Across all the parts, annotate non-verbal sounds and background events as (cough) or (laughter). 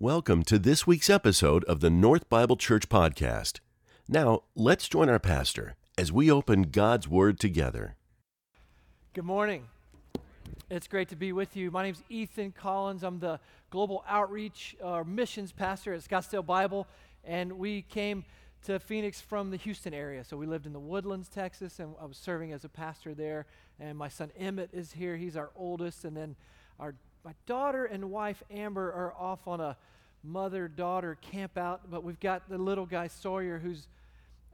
Welcome to this week's episode of the North Bible Church Podcast. Now, let's join our pastor as we open God's Word together. Good morning. It's great to be with you. My name is Ethan Collins. I'm the Global Outreach uh, Missions Pastor at Scottsdale Bible, and we came to Phoenix from the Houston area. So we lived in the Woodlands, Texas, and I was serving as a pastor there. And my son Emmett is here. He's our oldest, and then our my daughter and wife Amber are off on a mother daughter camp out, but we've got the little guy Sawyer who's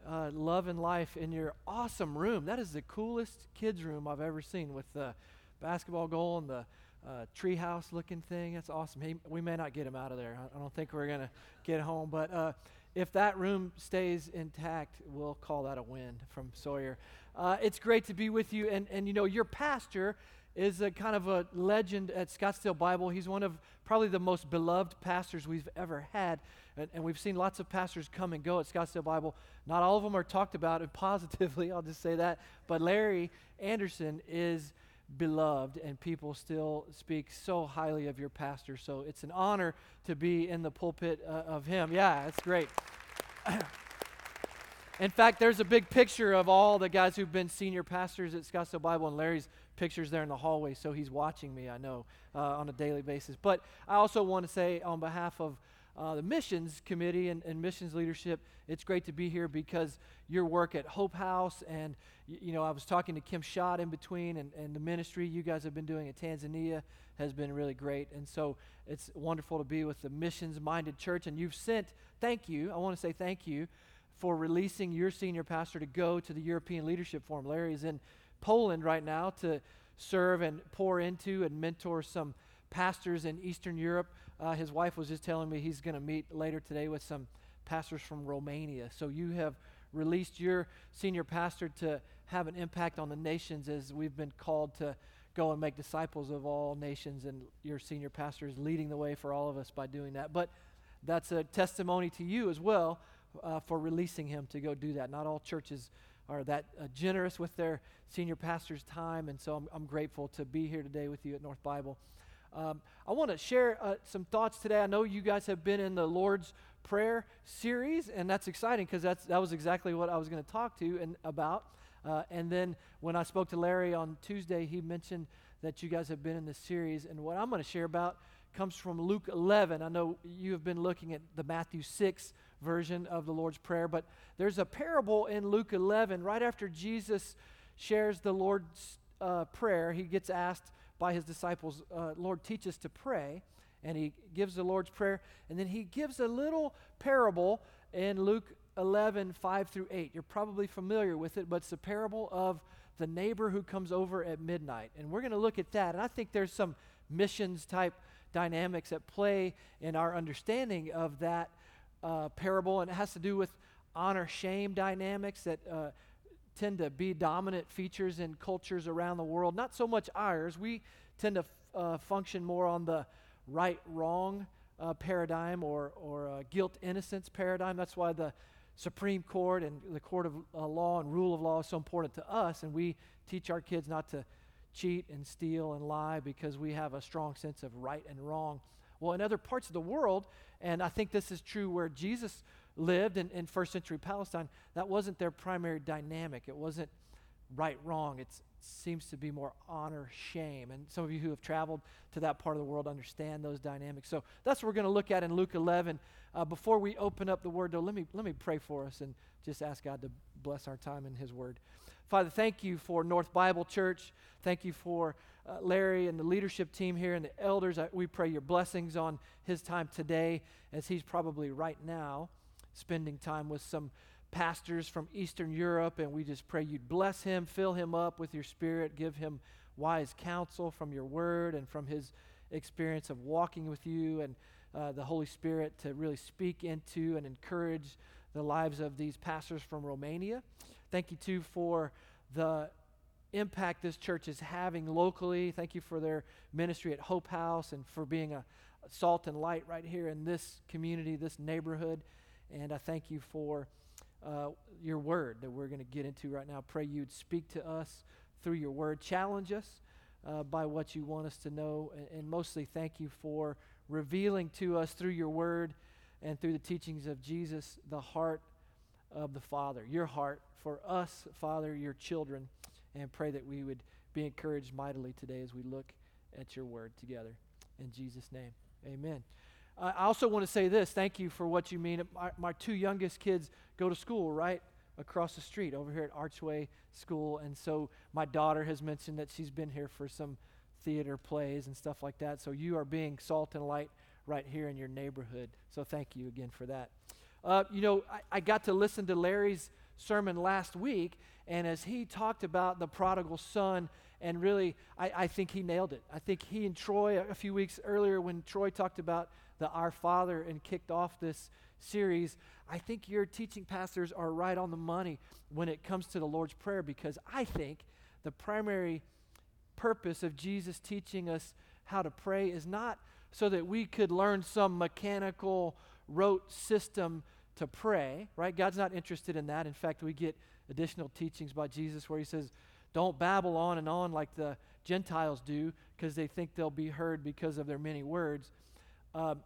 uh, loving life in your awesome room. That is the coolest kids' room I've ever seen with the basketball goal and the uh, treehouse looking thing. That's awesome. We may not get him out of there. I, I don't think we're going to get home, but uh, if that room stays intact, we'll call that a win from Sawyer. Uh, it's great to be with you, and, and you know, your pastor is a kind of a legend at Scottsdale Bible. He's one of probably the most beloved pastors we've ever had. And, and, we've seen lots of pastors come and go at Scottsdale Bible. Not all of them are talked about (laughs) positively, I'll just say that. But Larry Anderson is beloved, and people still speak so highly of your pastor. So it's an honor to be in the pulpit uh, of him. Yeah, it's great. (clears throat) In fact, there's a big picture of all the guys who've been senior pastors at Scottsdale Bible, and Larry's pictures there in the hallway, so he's watching me, I know, uh, on a daily basis. But I also want to say, on behalf of uh, the missions committee and, and, missions leadership, it's great to be here because your work at Hope House and, you, know, I was talking to Kim Schott in between, and, and the ministry you guys have been doing in Tanzania has been really great. And so it's wonderful to be with the missions minded church. And you've sent, thank you, I want to say thank you for releasing your senior pastor to go to the European Leadership Forum. Larry is in Poland right now to serve and pour into and mentor some pastors in Eastern Europe. Uh, his wife was just telling me he's going to meet later today with some pastors from Romania. So you have released your senior pastor to have an impact on the nations as we've been called to go and make disciples of all nations, and your senior pastor is leading the way for all of us by doing that. But that's a testimony to you as well uh, for releasing him to go do that. Not all churches are that uh, generous with their senior pastor's time, and so I'm, I'm, grateful to be here today with you at North Bible. Um, I want to share uh, some thoughts today. I know you guys have been in the Lord's Prayer series, and that's exciting because that's that was exactly what I was going to talk to you and about. Uh, and then when I spoke to Larry on Tuesday, he mentioned that you guys have been in this series, and what I'm going to share about comes from Luke 11. I know you have been looking at the Matthew 6 version of the Lord's Prayer, but there's a parable in Luke 11 right after Jesus shares the Lord's uh, Prayer. He gets asked by his disciples, uh, Lord, teach us to pray. And he gives the Lord's Prayer, and then he gives a little parable in Luke 11, 5 through 8. You're probably familiar with it, but it's the parable of the neighbor who comes over at midnight. And we're going to look at that. And I think there's some missions type dynamics at play in our understanding of that uh, parable, and it has to do with honor shame dynamics that uh, tend to be dominant features in cultures around the world. Not so much ours. We tend to uh, function more on the right wrong uh, paradigm or, or uh, guilt innocence paradigm. That's why the Supreme Court and the court of uh, law and rule of law is so important to us, and we teach our kids not to cheat and steal and lie because we have a strong sense of right and wrong. Well, in other parts of the world, and I think this is true where Jesus lived in, in first century Palestine, that wasn't their primary dynamic. It wasn't right, wrong. It seems to be more honor, shame. And some of you who have traveled to that part of the world understand those dynamics. So that's what we're going to look at in Luke 11. Uh, before we open up the word, though, let me, let me pray for us and just ask God to bless our time in His word. Father, thank you for North Bible Church. Thank you for uh, Larry and the leadership team here and the elders. I, we pray your blessings on his time today as he's probably right now spending time with some pastors from Eastern Europe. And we just pray you'd bless him, fill him up with your spirit, give him wise counsel from your word and from his experience of walking with you and uh, the Holy Spirit to really speak into and encourage the lives of these pastors from Romania. Thank you, too, for the impact this church is having locally. Thank you for their ministry at Hope House and for being a salt and light right here in this community, this neighborhood. And I thank you for uh, your word that we're going to get into right now. Pray you'd speak to us through your word, challenge us uh, by what you want us to know, and, and mostly thank you for revealing to us through your word and through the teachings of Jesus the heart of the Father, your heart for us, Father, your children, and pray that we would be encouraged mightily today as we look at your word together. In Jesus' name, amen. I also want to say this thank you for what you mean. My, my two youngest kids go to school right across the street over here at Archway School, and so my daughter has mentioned that she's been here for some theater plays and stuff like that. So you are being salt and light right here in your neighborhood. So thank you again for that. Uh, you know, I, I got to listen to Larry's sermon last week, and as he talked about the prodigal son, and really, I, I think he nailed it. I think he and Troy, a, a few weeks earlier, when Troy talked about the Our Father and kicked off this series, I think your teaching pastors are right on the money when it comes to the Lord's Prayer because I think the primary purpose of Jesus teaching us how to pray is not so that we could learn some mechanical rote system to pray, right? God's not interested in that. In fact, we get additional teachings by Jesus where he says, don't babble on and on like the Gentiles do because they think they'll be heard because of their many words. Um,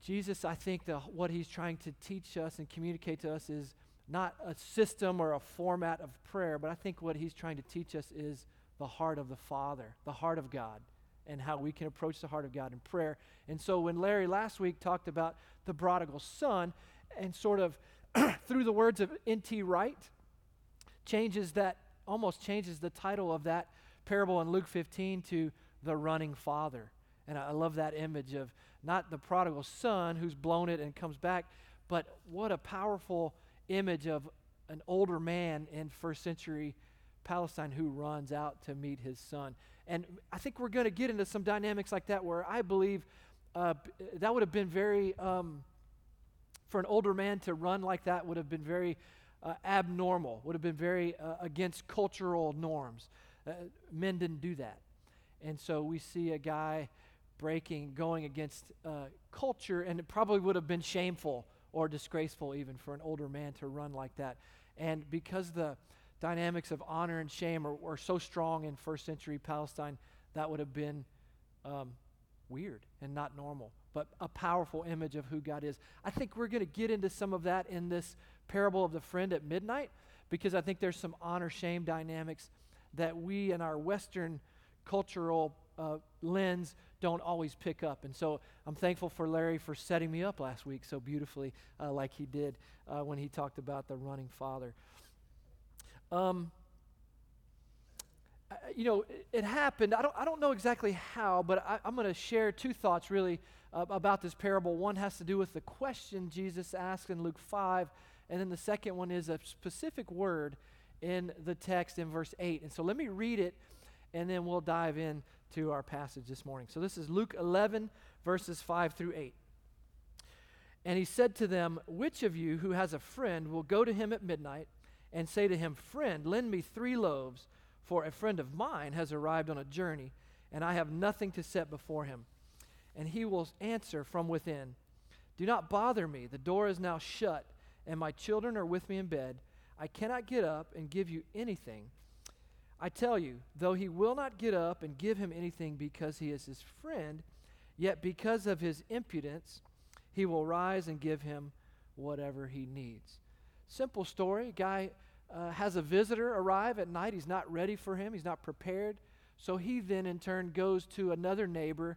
Jesus, I think the, what he's trying to teach us and communicate to us is not a system or a format of prayer, but I think what he's trying to teach us is the heart of the Father, the heart of God, and how we can approach the heart of God in prayer. And so when Larry last week talked about the prodigal son and sort of (clears throat) through the words of N.T. Wright, changes that, almost changes the title of that parable in Luke 15 to the running father. And I love that image of not the prodigal son who's blown it and comes back, but what a powerful image of an older man in first century Palestine who runs out to meet his son. And I think we're going to get into some dynamics like that where I believe uh, that would have been very, um, for an older man to run like that would have been very uh, abnormal, would have been very uh, against cultural norms. Uh, men didn't do that. And so we see a guy breaking, going against uh, culture, and it probably would have been shameful or disgraceful even for an older man to run like that. And because the dynamics of honor and shame are, are so strong in first century Palestine, that would have been um, weird and not normal, but a powerful image of who God is. I think we're going to get into some of that in this parable of the friend at midnight because I think there's some honor shame dynamics that we in our Western cultural uh, lens don't always pick up. And so I'm thankful for Larry for setting me up last week so beautifully, uh, like he did uh, when he talked about the running father. Um, you know, it, happened. I don't, I don't know exactly how, but I, am going to share two thoughts really uh, about this parable. One has to do with the question Jesus asked in Luke 5, and then the second one is a specific word in the text in verse 8. And so let me read it, and then we'll dive in to our passage this morning. So this is Luke 11, verses 5 through 8. And he said to them, Which of you who has a friend will go to him at midnight? and say to him, Friend, lend me three loaves, for a friend of mine has arrived on a journey, and I have nothing to set before him. And he will answer from within, Do not bother me. The door is now shut, and my children are with me in bed. I cannot get up and give you anything. I tell you, though he will not get up and give him anything because he is his friend, yet because of his impudence, he will rise and give him whatever he needs. Simple story. Guy uh, has a visitor arrive at night. He's not ready for him, he's not prepared. So he then, in turn, goes to another neighbor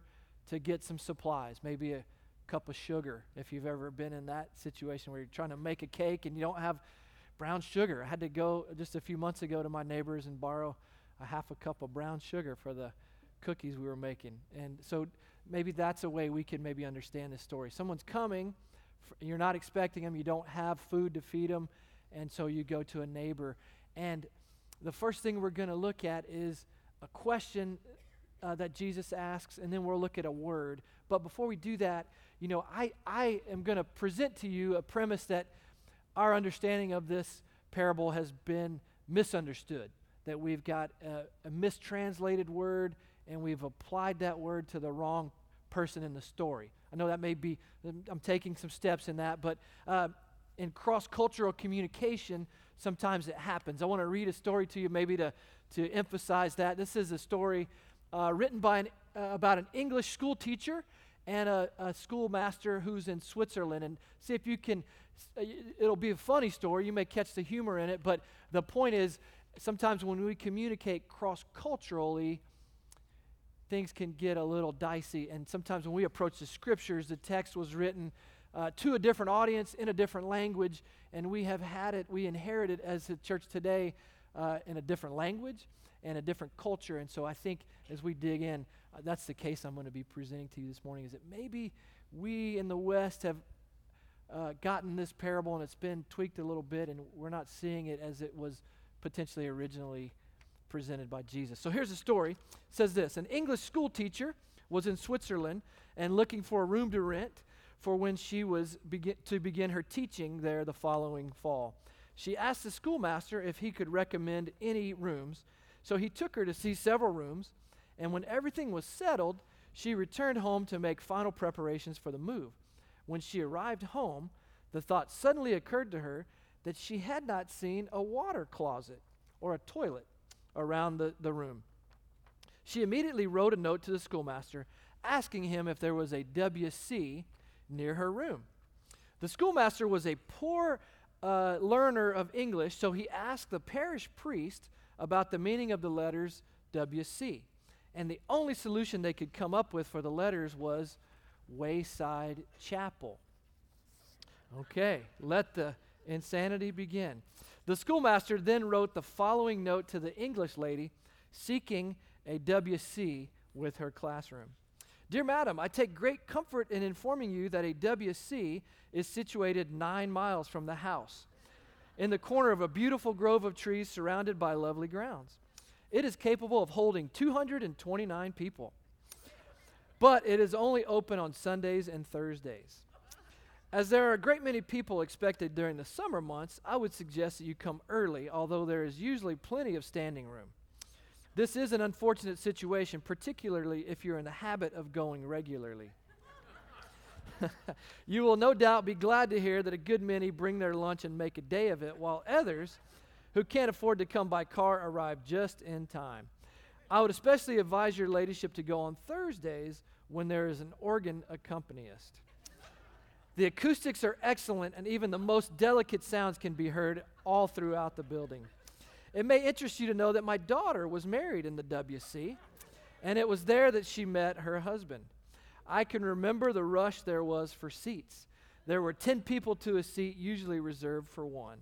to get some supplies, maybe a cup of sugar, if you've ever been in that situation where you're trying to make a cake and you don't have brown sugar. I had to go just a few months ago to my neighbors and borrow a half a cup of brown sugar for the cookies we were making. And so maybe that's a way we can maybe understand this story. Someone's coming you're not expecting them, you don't have food to feed them, and so you go to a neighbor. And the first thing we're going to look at is a question uh, that Jesus asks, and then we'll look at a word. But before we do that, you know, I, I am going to present to you a premise that our understanding of this parable has been misunderstood, that we've got a, a mistranslated word and we've applied that word to the wrong person in the story. I know that may be, I'm taking some steps in that, but uh, in cross cultural communication, sometimes it happens. I want to read a story to you, maybe to, to emphasize that. This is a story uh, written by an, uh, about an English school teacher and a, a schoolmaster who's in Switzerland, and see if you can. Uh, it'll be a funny story. You may catch the humor in it, but the point is sometimes when we communicate cross culturally, things can get a little dicey. And sometimes when we approach the scriptures, the text was written uh, to a different audience in a different language, and we have had it, we inherited as a church today uh, in a different language and a different culture. And so I think as we dig in, uh, that's the case I'm going to be presenting to you this morning is that maybe we in the West have uh, gotten this parable and it's been tweaked a little bit, and we're not seeing it as it was potentially originally presented by Jesus. So here's a story. It says this An English school teacher was in Switzerland and looking for a room to rent for when she was begin, to begin her teaching there the following fall. She asked the schoolmaster if he could recommend any rooms. So he took her to see several rooms, and when everything was settled, she returned home to make final preparations for the move. When she arrived home, the thought suddenly occurred to her that she had not seen a water closet or a toilet around the, the room. She immediately wrote a note to the schoolmaster asking him if there was a WC near her room. The schoolmaster was a poor uh, learner of English, so he asked the parish priest about the meaning of the letters WC. And the only solution they could come up with for the letters was Wayside Chapel. Okay, let the insanity begin. The schoolmaster then wrote the following note to the English lady seeking a WC with her classroom. Dear madam, I take great comfort in informing you that a WC is situated nine miles from the house, in the corner of a beautiful grove of trees surrounded by lovely grounds. It is capable of holding 229 people, but it is only open on Sundays and Thursdays. As there are a great many people expected during the summer months, I would suggest that you come early, although there is usually plenty of standing room. This is an unfortunate situation, particularly if you're in the habit of going regularly. (laughs) you will no doubt be glad to hear that a good many bring their lunch and make a day of it, while others who can't afford to come by car arrive just in time. I would especially advise your ladyship to go on Thursdays when there is an organ accompanist. The acoustics are excellent, and even the most delicate sounds can be heard all throughout the building. It may interest you to know that my daughter was married in the WC, and it was there that she met her husband. I can remember the rush there was for seats. There were 10 people to a seat, usually reserved for one,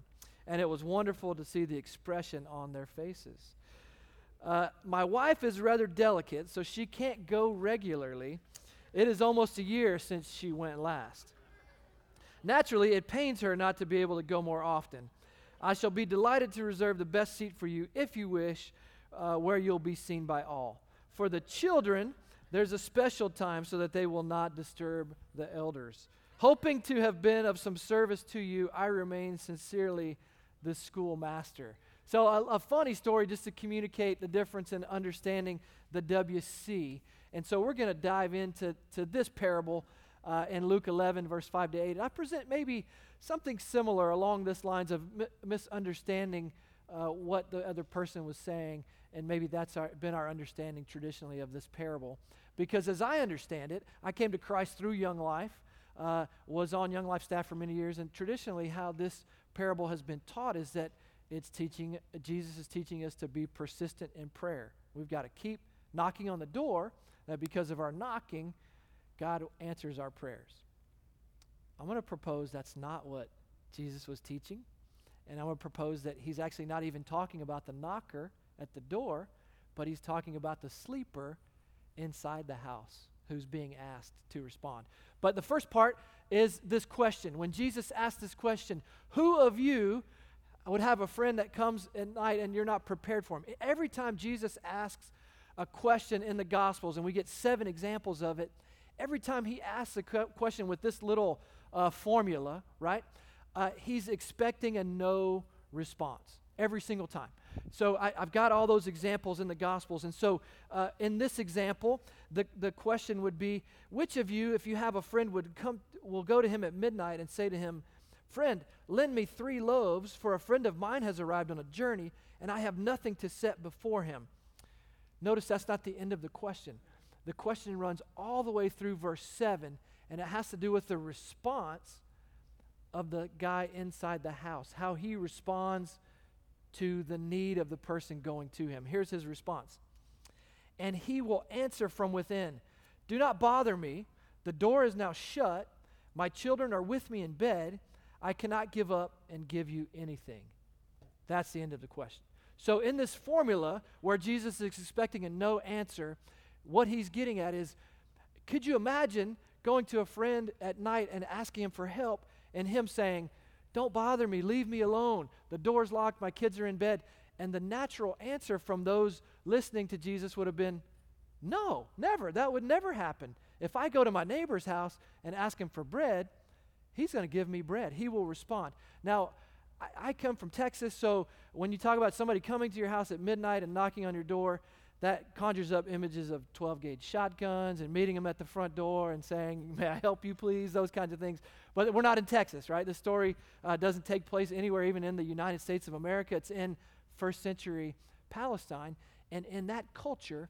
and it was wonderful to see the expression on their faces. Uh, my wife is rather delicate, so she can't go regularly. It is almost a year since she went last. Naturally, it pains her not to be able to go more often. I shall be delighted to reserve the best seat for you if you wish, uh, where you'll be seen by all. For the children, there's a special time so that they will not disturb the elders. Hoping to have been of some service to you, I remain sincerely the schoolmaster. So, a, a, funny story just to communicate the difference in understanding the WC. And so, we're going to dive into to this parable uh, in Luke 11, verse 5 to 8. And I present maybe something similar along this lines of mi- misunderstanding uh, what the other person was saying, and maybe that's our, been our understanding traditionally of this parable. Because as I understand it, I came to Christ through Young Life, uh, was on Young Life staff for many years, and traditionally, how this parable has been taught is that it's teaching, Jesus is teaching us to be persistent in prayer. We've got to keep knocking on the door, that because of our knocking, God answers our prayers. I'm going to propose that's not what Jesus was teaching. And going to propose that he's actually not even talking about the knocker at the door, but he's talking about the sleeper inside the house who's being asked to respond. But the first part is this question. When Jesus asked this question, who of you would have a friend that comes at night and you're not prepared for him? Every time Jesus asks a question in the Gospels, and we get seven examples of it, every time he asks a question with this little uh, formula, right, uh, he's expecting a no response every single time. So I, have got all those examples in the Gospels. And so uh, in this example, the, the question would be which of you, if you have a friend, would come, will go to him at midnight and say to him, Friend, lend me three loaves, for a friend of mine has arrived on a journey, and I have nothing to set before him. Notice that's not the end of the question. The question runs all the way through verse 7, and it has to do with the response of the guy inside the house, how he responds to the need of the person going to him. Here's his response And he will answer from within Do not bother me. The door is now shut. My children are with me in bed. I cannot give up and give you anything. That's the end of the question. So, in this formula where Jesus is expecting a no answer, what he's getting at is could you imagine going to a friend at night and asking him for help and him saying, Don't bother me, leave me alone. The door's locked, my kids are in bed. And the natural answer from those listening to Jesus would have been, No, never. That would never happen. If I go to my neighbor's house and ask him for bread, he's going to give me bread. He will respond. Now, I, I, come from Texas, so when you talk about somebody coming to your house at midnight and knocking on your door, that conjures up images of 12 gauge shotguns and meeting them at the front door and saying, May I help you, please? Those kinds of things. But we're not in Texas, right? The story uh, doesn't take place anywhere, even in the United States of America. It's in first century Palestine. And in that culture,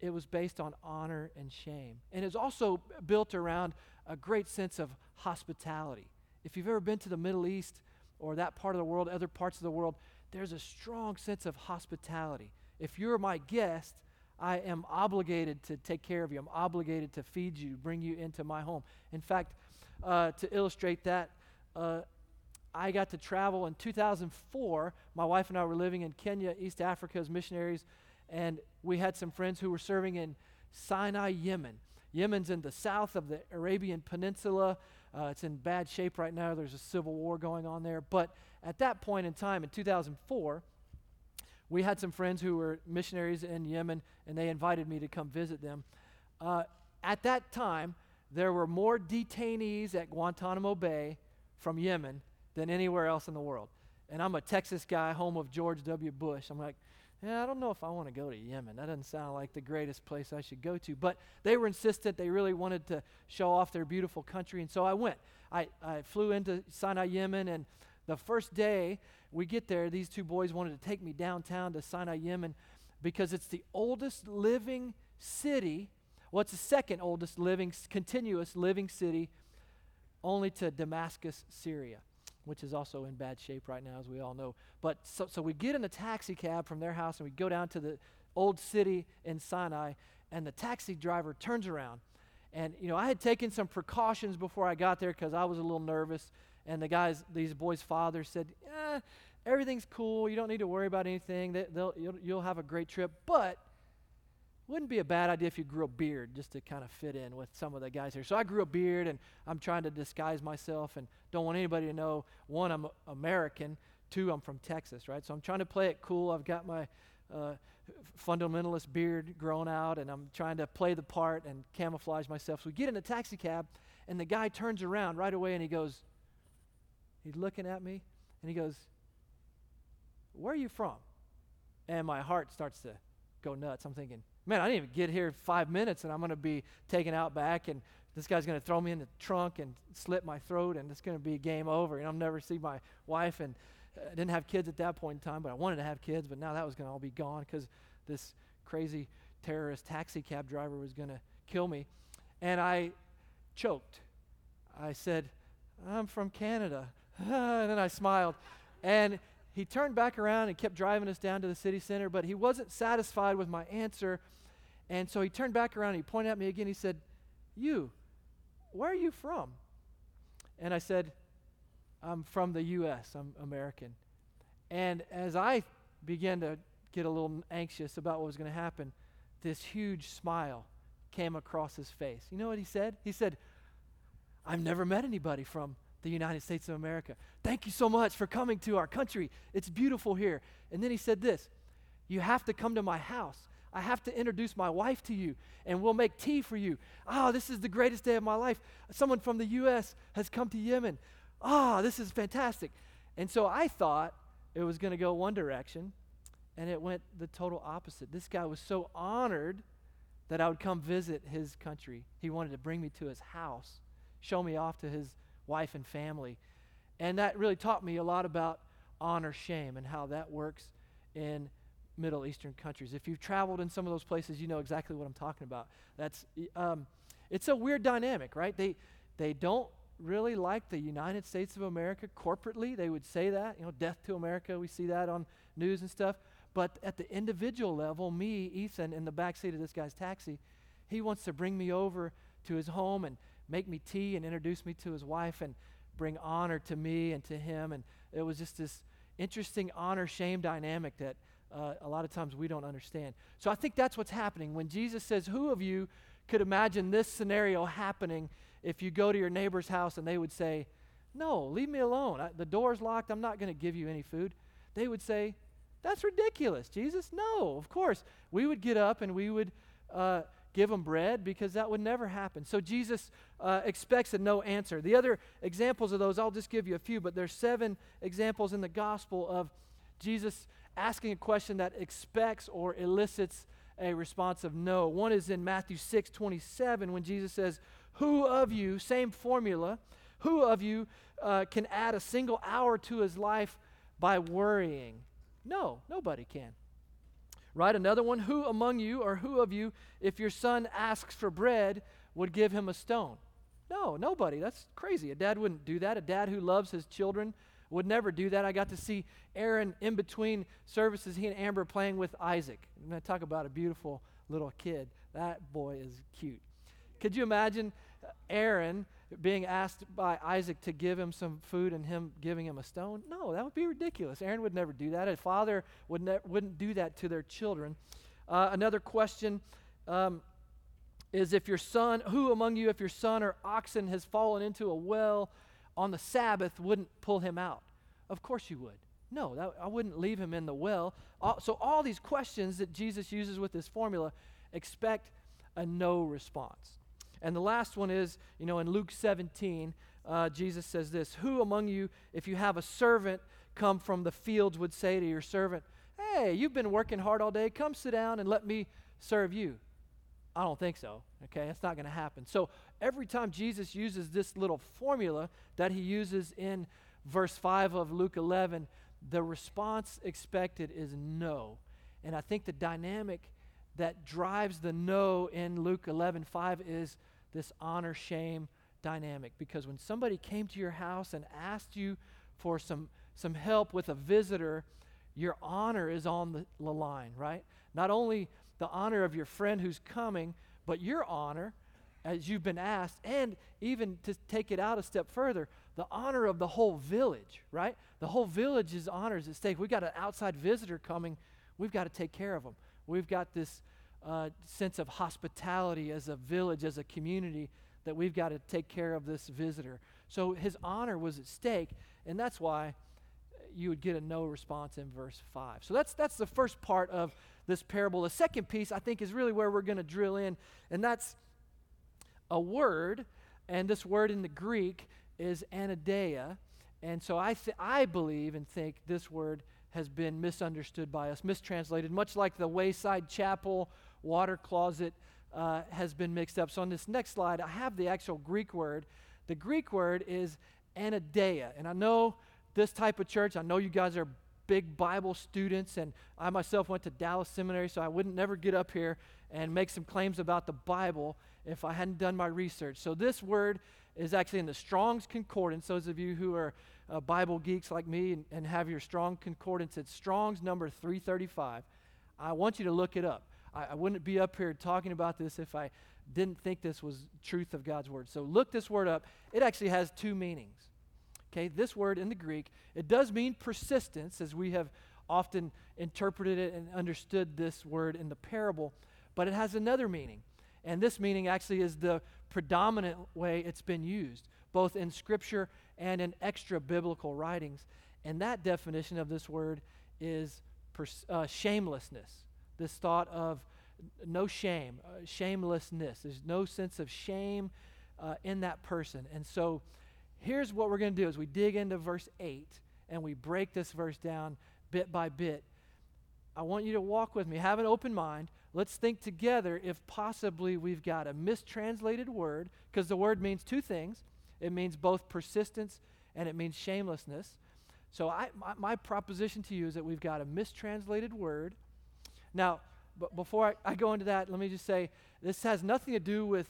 it was based on honor and shame. And it's also built around a great sense of hospitality. If you've ever been to the Middle East or that part of the world, other parts of the world, there's a strong sense of hospitality. If you're my guest, I am obligated to take care of you. I'm obligated to feed you, bring you into my home. In fact, uh, to illustrate that, uh, I got to travel in 2004. My wife and I were living in Kenya, East Africa, as missionaries, and we had some friends who were serving in Sanaa, Yemen. Yemen's in the south of the Arabian Peninsula. Uh, it's in bad shape right now. There's a civil war going on there. But at that point in time, in 2004, we had some friends who were missionaries in Yemen, and they invited me to come visit them. Uh, at that time, there were more detainees at Guantanamo Bay from Yemen than anywhere else in the world. And I'm a Texas guy, home of George W. Bush. I'm like, yeah, I don't know if I want to go to Yemen. That doesn't sound like the greatest place I should go to. But they were insistent. They really wanted to show off their beautiful country. And so I went. I, I flew into Sanaa, Yemen. And the first day we get there, these two boys wanted to take me downtown to Sanaa, Yemen, because it's the oldest living city. Well, the second oldest living, continuous living city, only to Damascus, Syria which is also in bad shape right now, as we all know. But so, so we get in a taxi cab from their house and we go down to the old city in Sanaa, and the taxi driver turns around. And, you know, I had taken some precautions before I got there because I was a little nervous. And the guys, these boys' father said, eh, everything's cool. You don't need to worry about anything. They, you'll, you'll have a great trip. But wouldn't be a bad idea if you grew a beard just to kind of fit in with some of the guys here. So I grew a beard and I'm trying to disguise myself and don't want anybody to know one, I'm American, two, I'm from Texas, right? So I'm trying to play it cool. I've got my uh, fundamentalist beard grown out and I'm trying to play the part and camouflage myself. So we get in a taxi cab and the guy turns around right away and he goes, he's looking at me and he goes, Where are you from? And my heart starts to go nuts. I'm thinking, man, I didn't even get here five minutes and I'm going to be taken out back and this guy's going to throw me in the trunk and slit my throat and it's going to be game over and I'll never see my wife and I uh, didn't have kids at that point in time, but I wanted to have kids, but now that was going to all be gone because this crazy terrorist taxi cab driver was going to kill me. And I choked. I said, I'm from Canada. (sighs) and then I smiled. And he turned back around and kept driving us down to the city center, but he wasn't satisfied with my answer. And so he turned back around and he pointed at me again. He said, You, where are you from? And I said, I'm from the U.S., I'm American. And as I began to get a little anxious about what was going to happen, this huge smile came across his face. You know what he said? He said, I've never met anybody from the United States of America. Thank you so much for coming to our country. It's beautiful here. And then he said this You have to come to my house. I have to introduce my wife to you, and we'll make tea for you. Oh, this is the greatest day of my life. Someone from the U.S. has come to Yemen. Oh, this is fantastic. And so I thought it was going to go one direction, and it went the total opposite. This guy was so honored that I would come visit his country. He wanted to bring me to his house, show me off to his wife and family. And that really taught me a lot about honor shame and how that works in Middle Eastern countries. If you've traveled in some of those places, you know exactly what I'm talking about. That's um, it's a weird dynamic, right? They they don't really like the United States of America corporately. They would say that, you know, death to America. We see that on news and stuff. But at the individual level, me, Ethan, in the back seat of this guy's taxi, he wants to bring me over to his home and make me tea and introduce me to his wife and bring honor to me and to him. And it was just this interesting honor shame dynamic that uh, a lot of times we don't understand. So I think that's what's happening. When Jesus says, Who of you could imagine this scenario happening if you go to your neighbor's house and they would say, No, leave me alone. I, the door's locked. I'm not going to give you any food. They would say, That's ridiculous, Jesus. No, of course. We would get up and we would. Uh, give them bread because that would never happen. So Jesus uh, expects a no answer. The other examples of those, I'll just give you a few, but there's seven examples in the gospel of Jesus asking a question that expects or elicits a response of no. One is in Matthew 6 27 when Jesus says, Who of you, same formula, who of you uh, can add a single hour to his life by worrying? No, nobody can. Right? Another one, who among you or who of you, if your son asks for bread, would give him a stone? No, nobody. That's crazy. A dad wouldn't do that. A dad who loves his children would never do that. I got to see Aaron in between services, he and Amber playing with Isaac. I'm going to talk about a beautiful little kid. That boy is cute. Could you imagine Aaron being asked by Isaac to give him some food and him giving him a stone? No, that would be ridiculous. Aaron would never do that. A father would ne- wouldn't do that to their children. Uh, another question um, is if your son, who among you, if your son or oxen has fallen into a well on the Sabbath, wouldn't pull him out? Of course you would. No, that, I wouldn't leave him in the well. All, so, all these questions that Jesus uses with this formula expect a no response. And the last one is, you know, in Luke 17, uh, Jesus says this Who among you, if you have a servant come from the fields, would say to your servant, Hey, you've been working hard all day, come sit down and let me serve you? I don't think so. Okay, that's not going to happen. So every time Jesus uses this little formula that he uses in verse 5 of Luke 11, the response expected is no. And I think the dynamic that drives the no in Luke 11 5 is this honor shame dynamic. Because when somebody came to your house and asked you for some, some help with a visitor, your honor is on the, the line, right? Not only the honor of your friend who's coming, but your honor as you've been asked, and even to take it out a step further, the honor of the whole village, right? The whole village's honor is at stake. We've got an outside visitor coming. We've got to take care of them. We've got this uh, sense of hospitality as a village, as a community, that we've got to take care of this visitor. So his honor was at stake, and that's why you would get a no response in verse 5. So that's, that's the first part of this parable. The second piece, I think, is really where we're going to drill in, and that's a word, and this word in the Greek is anaideia. And so I, th- I believe and think this word has been misunderstood by us, mistranslated, much like the wayside chapel water closet uh, has been mixed up. So on this next slide, I have the actual Greek word. The Greek word is anaideia. And I know this type of church, I know you guys are big Bible students, and I myself went to Dallas Seminary, so I wouldn't never get up here and make some claims about the Bible if I hadn't done my research. So this word is actually in the Strong's Concordance. Those of you who are uh, Bible geeks like me and, and have your Strong Concordance, it's Strong's number 335. I want you to look it up. I, I wouldn't be up here talking about this if I didn't think this was truth of God's word. So look this word up. It actually has two meanings. Okay, this word in the Greek, it does mean persistence, as we have often interpreted it and understood this word in the parable, but it has another meaning. And this meaning actually is the predominant way it's been used, both in Scripture and in extra biblical writings. And that definition of this word is pers- uh, shamelessness this thought of no shame, uh, shamelessness. There's no sense of shame uh, in that person. And so here's what we're going to do as we dig into verse 8 and we break this verse down bit by bit. I want you to walk with me. Have an open mind. Let's think together if possibly we've got a mistranslated word, because the word means two things it means both persistence and it means shamelessness. So, I, my, my proposition to you is that we've got a mistranslated word Now, but before I, I go into that, let me just say this has nothing to do with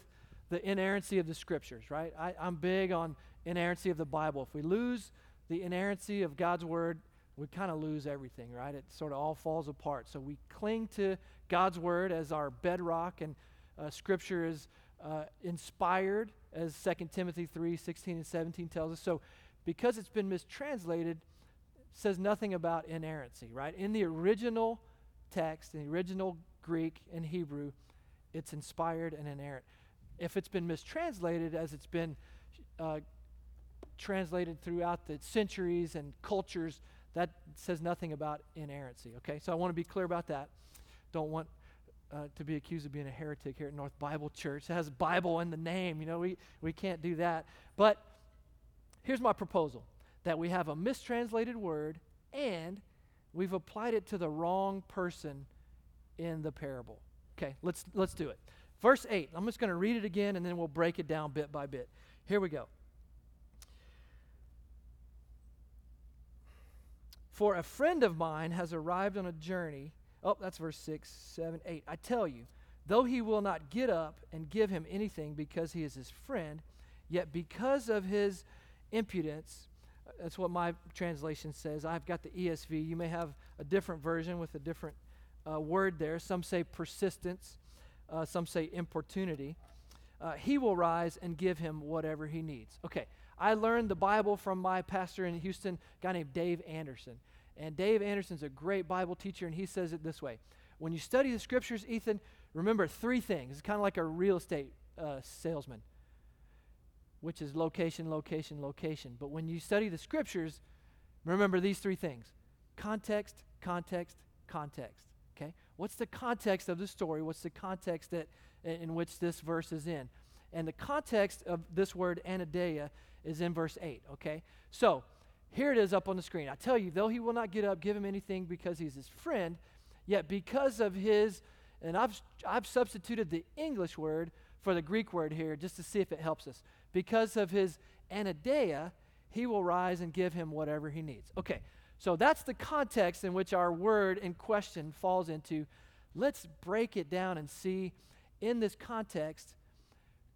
the inerrancy of the scriptures, right? I, I'm big on inerrancy of the Bible. If we lose the inerrancy of God's word, we kind of lose everything, right? It sort of all falls apart. So we cling to God's word as our bedrock, and uh, scripture is uh, inspired, as 2 Timothy 3 16 and 17 tells us. So because it's been mistranslated, says nothing about inerrancy, right? In the original text, in the original Greek and Hebrew, it's inspired and inerrant. If it's been mistranslated, as it's been uh, translated throughout the centuries and cultures, that says nothing about inerrancy, okay? So I want to be clear about that. Don't want uh, to be accused of being a heretic here at North Bible Church. It has Bible in the name, you know, we, we can't do that. But here's my proposal that we have a mistranslated word and we've applied it to the wrong person in the parable. Okay, let's let's do it. Verse 8. I'm just going to read it again and then we'll break it down bit by bit. Here we go. For a friend of mine has arrived on a journey. Oh, that's verse 6, 7, 8. I tell you, though he will not get up and give him anything because he is his friend, yet because of his impudence, that's what my translation says. I've got the ESV. You may have a different version with a different uh, word there. Some say persistence, uh, some say importunity. Uh, he will rise and give him whatever he needs. Okay, I learned the Bible from my pastor in Houston, a guy named Dave Anderson. And Dave Anderson's a great Bible teacher, and he says it this way When you study the scriptures, Ethan, remember three things. It's kind of like a real estate uh, salesman which is location, location, location. But when you study the scriptures, remember these three things context, context, context. Okay? What's the context of the story? What's the context that, in which this verse is in? And the context of this word anaideia is in verse 8. Okay? So, here it is up on the screen. I tell you, though he will not get up, give him anything because he's his friend, yet because of his, and I've, I've substituted the English word for the Greek word here just to see if it helps us because of his anaideia, he will rise and give him whatever he needs. Okay, so that's the context in which our word in question falls into. Let's break it down and see in this context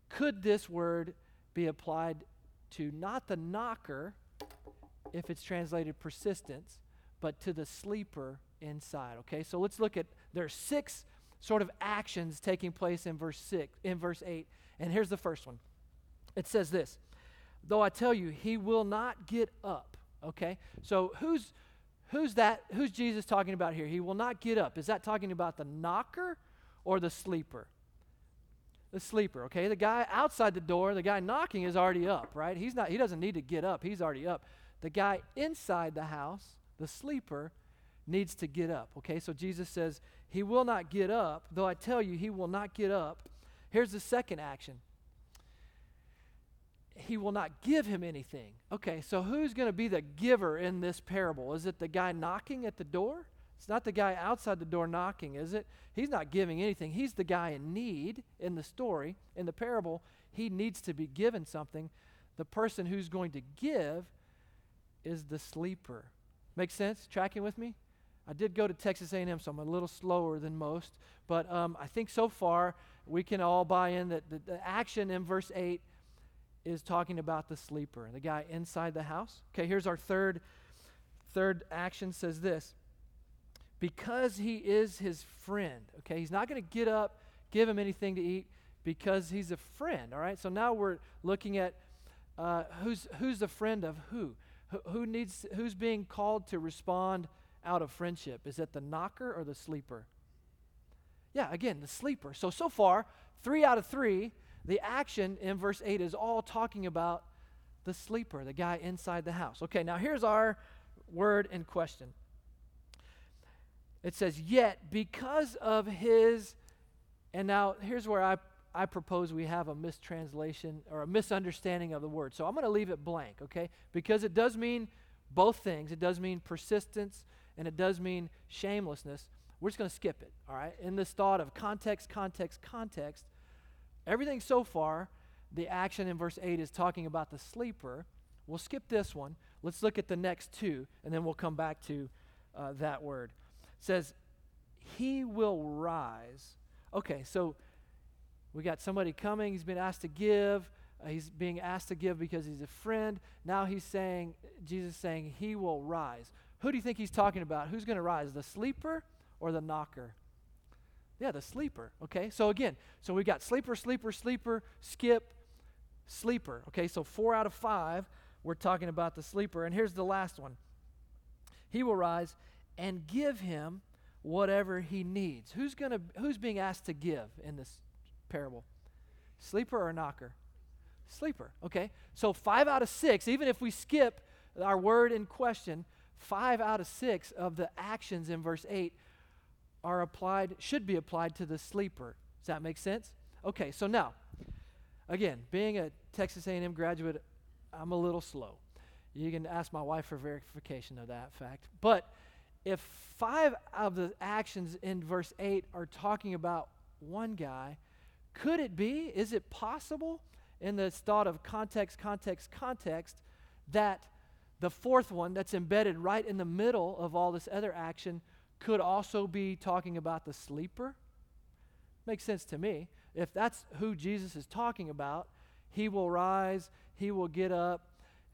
could this word be applied to not the knocker, if it's translated persistence, but to the sleeper inside. Okay, so let's look at there are six sort of actions taking place in verse six, in verse eight, and here's the first one. It says this Though I tell you, he will not get up. Okay? So who's who's that who's Jesus talking about here? He will not get up. Is that talking about the knocker or the sleeper? The sleeper, okay? The guy outside the door, the guy knocking is already up, right? He's not he doesn't need to get up. He's already up. The guy inside the house, the sleeper, needs to get up. Okay? So Jesus says, "He will not get up, though I tell you he will not get up." Here's the second action he will not give him anything. Okay, so who's going to be the giver in this parable? Is it the guy knocking at the door? It's not the guy outside the door knocking, is it? He's not giving anything. He's the guy in need in the story, in the parable. He needs to be given something. The person who's going to give is the sleeper. Make sense? Tracking with me? I did go to Texas A&M, so I'm a little slower than most. But um, I think so far we can all buy in that the, the action in verse 8 is talking about the sleeper, the guy inside the house. Okay, here's our third third action says this. Because he is his friend. Okay, he's not going to get up, give him anything to eat because he's a friend, all right? So now we're looking at uh, who's who's the friend of who? who? Who needs who's being called to respond out of friendship? Is it the knocker or the sleeper? Yeah, again, the sleeper. So so far, 3 out of 3 the action in verse 8 is all talking about the sleeper, the guy inside the house. Okay, now here's our word in question. It says, Yet because of his, and now here's where I, I propose we have a mistranslation or a misunderstanding of the word. So I'm going to leave it blank, okay? Because it does mean both things. It does mean persistence and it does mean shamelessness. We're just going to skip it, all right? In this thought of context, context, context, Everything so far, the action in verse 8 is talking about the sleeper. We'll skip this one. Let's look at the next two, and then we'll come back to uh, that word. It says, he will rise. Okay, so we got somebody coming. He's been asked to give. Uh, he's being asked to give because he's a friend. Now he's saying, Jesus saying, he will rise. Who do you think he's talking about? Who's going to rise, the sleeper or the knocker? Yeah, the sleeper. Okay, so again, so we got sleeper, sleeper, sleeper, skip, sleeper. Okay, so four out of five, we're talking about the sleeper. And here's the last one He will rise and give him whatever he needs. Who's to who's being asked to give in this parable? Sleeper or knocker? Sleeper. Okay. So 5 out of 6, even if we skip our word in question, 5 out of 6 of the actions in verse 8 are applied should be applied to the sleeper. Does that make sense? Okay. So now again, being a Texas A&M graduate, I'm a little slow. You can ask my wife for verification of that fact. But if five of the actions in verse 8 are talking about one guy, could it be, is it possible in this thought of context, context, context, that the fourth one that's embedded right in the middle of all this other action could also be talking about the sleeper? Makes sense to me. If that's who Jesus is talking about, he will rise, he will get up,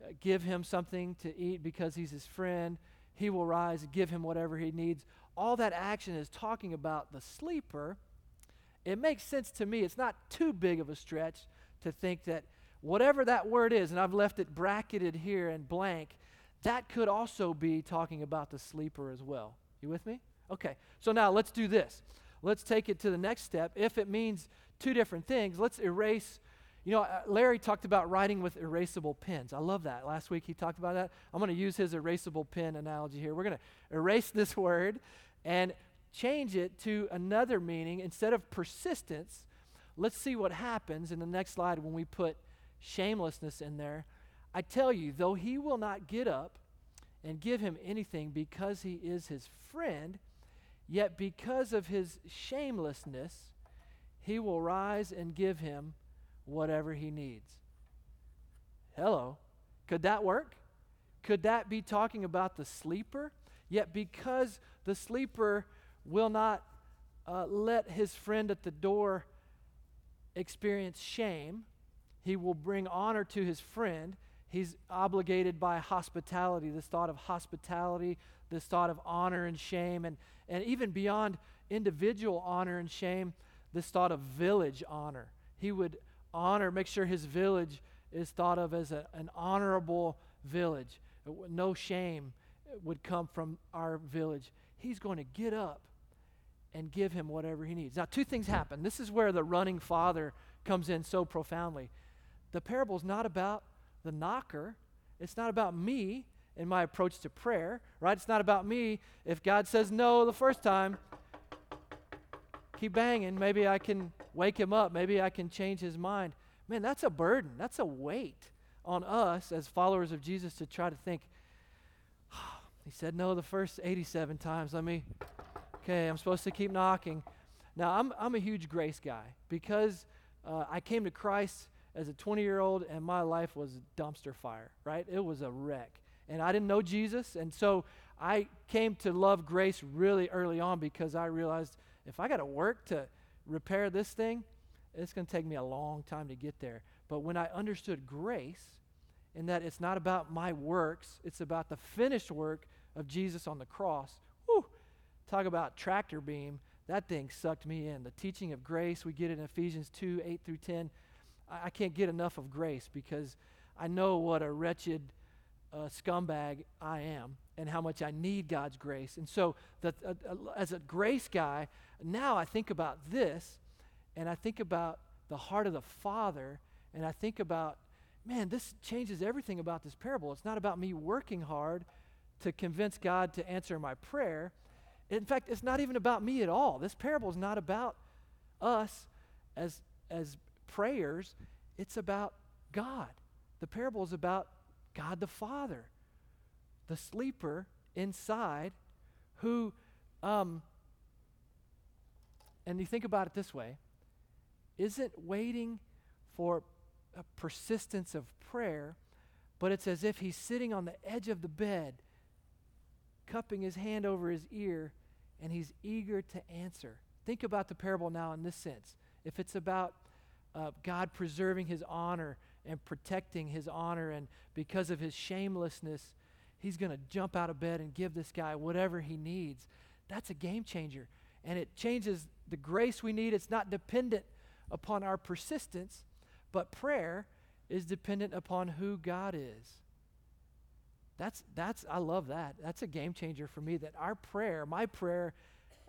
uh, give him something to eat because he's his friend he will rise give him whatever he needs. All that action is talking about the sleeper. It makes sense to me. It's not too big of a stretch to think that whatever that word is, and I've left it bracketed here and blank, that could also be talking about the sleeper as well. You with me? Okay, so now let's do this. Let's take it to the next step. If it means two different things, let's erase you know, uh, Larry talked about writing with erasable pens. I love that. Last week he talked about that. I'm going to use his erasable pen analogy here. We're going to erase (laughs) this word and change it to another meaning. Instead of persistence, let's see what happens in the next slide when we put shamelessness in there. I tell you, though he will not get up and give him anything because he is his friend, yet because of his shamelessness, he will rise and give him whatever he needs. Hello. Could that work? Could that be talking about the sleeper? Yet, because the sleeper will not uh, let his friend at the door experience shame, he will bring honor to his friend. He's obligated by hospitality, this thought of hospitality, this thought of honor and shame, and, and even beyond individual honor and shame, this thought of village honor. He would honor, make sure his village is thought of as a, an honorable village. No shame would come from our village. He's going to get up and give him whatever he needs. Now, two things happen. This is where the running father comes in so profoundly. The parable is not about the knocker, it's not about me in my approach to prayer, right? It's not about me. If God says no the first time, keep banging. Maybe I can wake him up. Maybe I can change his mind. Man, that's a burden. That's a weight on us as followers of Jesus to try to think, oh, (sighs) he said no the first 87 times. Let me, okay, I'm supposed to keep knocking. Now, I'm, I'm a huge grace guy because uh, I came to Christ as a 20 year old and my life was dumpster fire, right? It was a wreck. And I didn't know Jesus. And so I came to love grace really early on because I realized if I got to work to repair this thing, it's going to take me a long time to get there. But when I understood grace, in that it's not about my works, it's about the finished work of Jesus on the cross. Whew, talk about tractor beam. That thing sucked me in. The teaching of grace, we get it in Ephesians 2 8 through 10. I, I can't get enough of grace because I know what a wretched uh, scumbag I am and how much I need God's grace. And so, that, uh, uh, as a grace guy, now I think about this and I think about the heart of the Father and I think about, man, this changes everything about this parable. It's not about me working hard to convince God to answer my prayer. In fact, it's not even about me at all. This parable is not about us as, as prayers, it's about God. The parable is about God the Father, the sleeper inside who um, and you think about it this way isn't waiting for a persistence of prayer, but it's as if he's sitting on the edge of the bed, cupping his hand over his ear, and he's eager to answer. Think about the parable now in this sense. If it's about uh, God preserving his honor and protecting his honor, and because of his shamelessness, he's going to jump out of bed and give this guy whatever he needs. That's a game changer. And it changes the grace we need. It's not dependent upon our persistence, but prayer is dependent upon who God is. That's, that's, I love that. That's a game changer for me that our prayer, my prayer,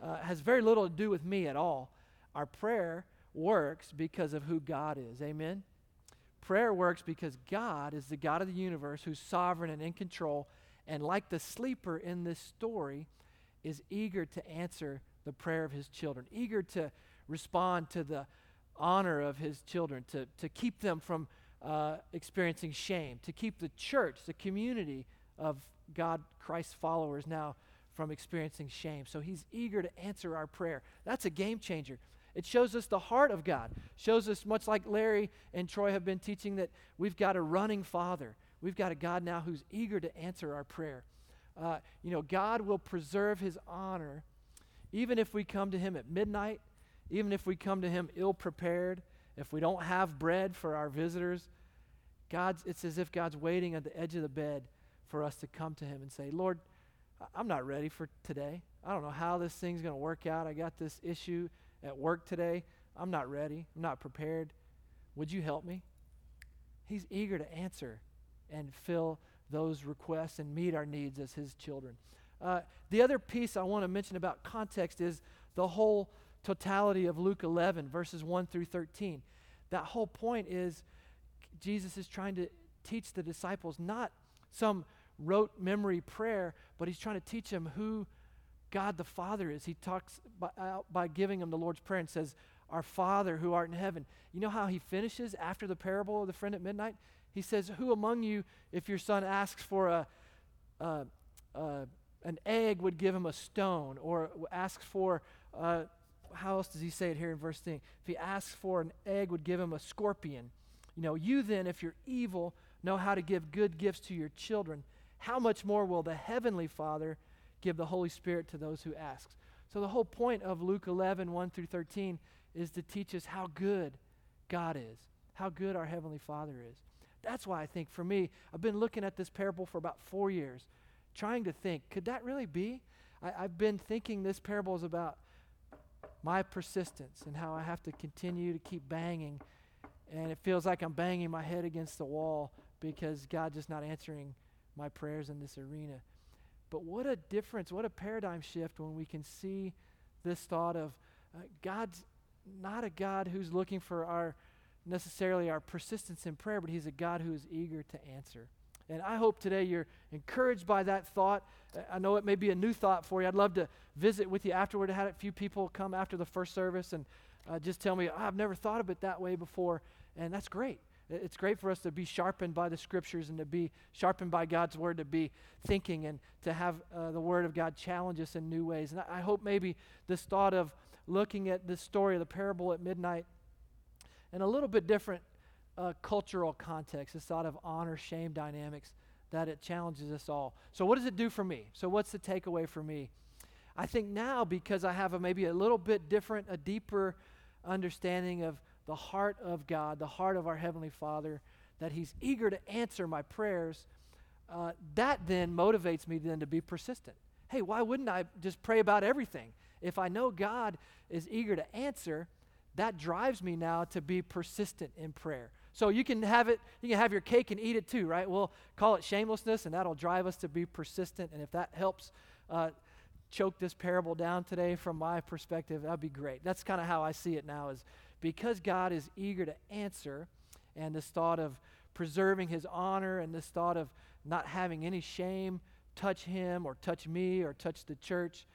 uh, has very little to do with me at all. Our prayer works because of who God is. Amen? Prayer works because God is the God of the universe who's sovereign and in control, and like the sleeper in this story, is eager to answer the prayer of his children, eager to respond to the honor of his children, to, to keep them from uh, experiencing shame, to keep the church, the community of God, Christ's followers now from experiencing shame. So he's eager to answer our prayer. That's a game changer. It shows us the heart of God. Shows us much like Larry and Troy have been teaching that we've got a running Father. We've got a God now who's eager to answer our prayer. Uh, you know, God will preserve His honor, even if we come to Him at midnight, even if we come to Him ill prepared, if we don't have bread for our visitors. God's, it's as if God's waiting at the edge of the bed for us to come to Him and say, Lord, I'm not ready for today. I don't know how this thing's going to work out. I got this issue at work today. I'm not ready. I'm not prepared. Would you help me? He's eager to answer and fill those requests and meet our needs as his children. Uh, the other piece I want to mention about context is the whole totality of Luke 11, verses 1 through 13. That whole point is Jesus is trying to teach the disciples not some rote memory prayer, but he's trying to teach them who God the Father is. He talks by, out by giving him the Lord's Prayer and says, Our Father who art in heaven. You know how he finishes after the parable of the friend at midnight? He says, Who among you, if your son asks for a, a, a an egg, would give him a stone? Or asks for, uh, how else does he say it here in verse 10? If he asks for an egg, would give him a scorpion. You know, you then, if you're evil, know how to give good gifts to your children. How much more will the heavenly Father? Give the Holy Spirit to those who ask. So the whole point of Luke 11, 1 through 13 is to teach us how good God is, how good our Heavenly Father is. That's why I think for me, I've been looking at this parable for about four years, trying to think, could that really be? I, have been thinking this parable is about my persistence and how I have to continue to keep banging. And it feels like I'm banging my head against the wall because God's just not answering my prayers in this arena. But what a difference, what a paradigm shift when we can see this thought of uh, God's not a God who's looking for our necessarily our persistence in prayer, but He's a God who is eager to answer. And I hope today you're encouraged by that thought. I know it may be a new thought for you. I'd love to visit with you afterward. I had a few people come after the first service and uh, just tell me, oh, I've never thought of it that way before. And that's great. It's great for us to be sharpened by the scriptures and to be sharpened by God's word, to be thinking and to have uh, the word of God challenge us in new ways. And I, hope maybe this thought of looking at this story of the parable at midnight in a little bit different uh, cultural context, this thought of honor shame dynamics, that it challenges us all. So, what does it do for me? So, what's the takeaway for me? I think now, because I have a, maybe a little bit different, a deeper understanding of the heart of God, the heart of our Heavenly Father, that He's eager to answer my prayers, uh, that then motivates me then to be persistent. Hey, why wouldn't I just pray about everything? If I know God is eager to answer, that drives me now to be persistent in prayer. So you can have it, you can have your cake and eat it too, right? We'll call it shamelessness, and that'll drive us to be persistent. And if that helps uh, choke this parable down today from my perspective, that'd be great. That's kind of how I see it now is because God is eager to answer, and this thought of preserving his honor and this thought of not having any shame touch him or touch me or touch the church,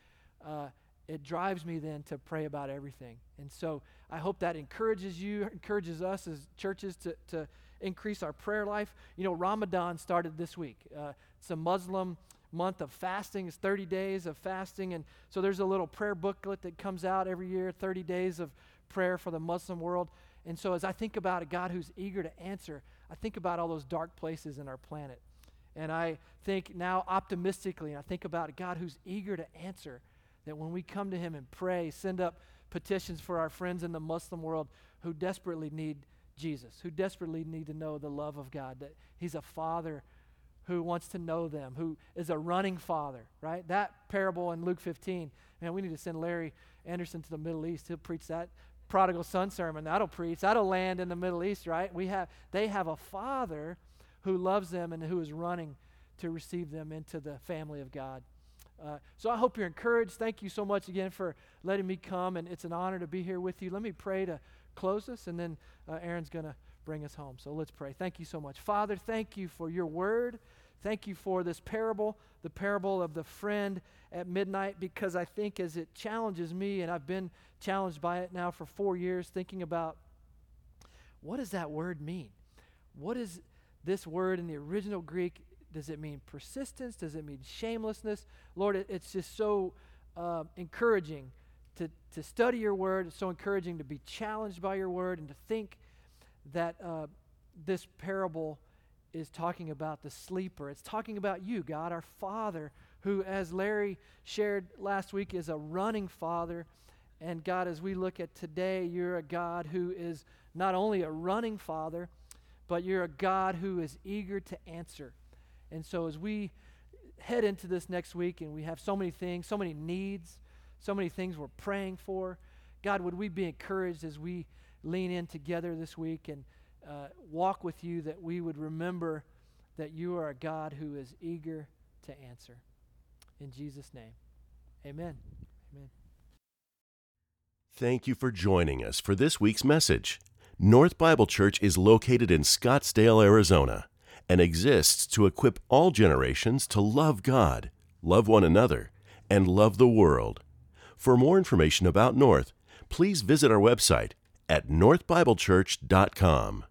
uh, it drives me then to pray about everything. And so I hope that encourages you, encourages us as churches to, to increase our prayer life. You know, Ramadan started this week. Uh, it's a Muslim month of fasting. It's 30 days of fasting. And so there's a little prayer booklet that comes out every year 30 days of prayer for the Muslim world. And so as I think about a God who's eager to answer, I think about all those dark places in our planet. And I think now optimistically, and I think about a God who's eager to answer, that when we come to Him and pray, send up petitions for our friends in the Muslim world who desperately need Jesus, who desperately need to know the love of God, that He's a Father who wants to know them, who is a running father, right? That parable in Luke 15, man, we need to send Larry Anderson to the Middle East. He'll preach that prodigal son sermon. That'll preach. That'll land in the Middle East, right? We have they have a father who loves them and who is running to receive them into the family of God. Uh, so I hope you're encouraged. Thank you so much again for letting me come, and it's an honor to be here with you. Let me pray to close this, and then uh, Aaron's going to bring us home. So let's pray. Thank you so much. Father, thank you for your word. Thank you for this parable, the parable of the friend at midnight, because I think as it challenges me, and I've been challenged by it now for four years, thinking about what does that word mean? What is this word in the original Greek? Does it mean persistence? Does it mean shamelessness? Lord, it, it's just so uh, encouraging to, to study your word. It's so encouraging to be challenged by your word and to think that uh, this parable is talking about the sleeper. It's talking about you, God, our Father, who, as Larry shared last week, is a running Father. And God, as we look at today, you're a God who is not only a running Father, but you're a God who is eager to answer. And so as we head into this next week and we have so many things, so many needs, so many things we're praying for, God, would we be encouraged as we lean in together this week and uh, walk with you that we would remember that you are a God who is eager to answer. In Jesus' name, amen. Amen. Thank you for joining us for this week's message. North Bible Church is located in Scottsdale, Arizona, and exists to equip all generations to love God, love one another, and love the world. For more information about North, please visit our website at northbiblechurch.com.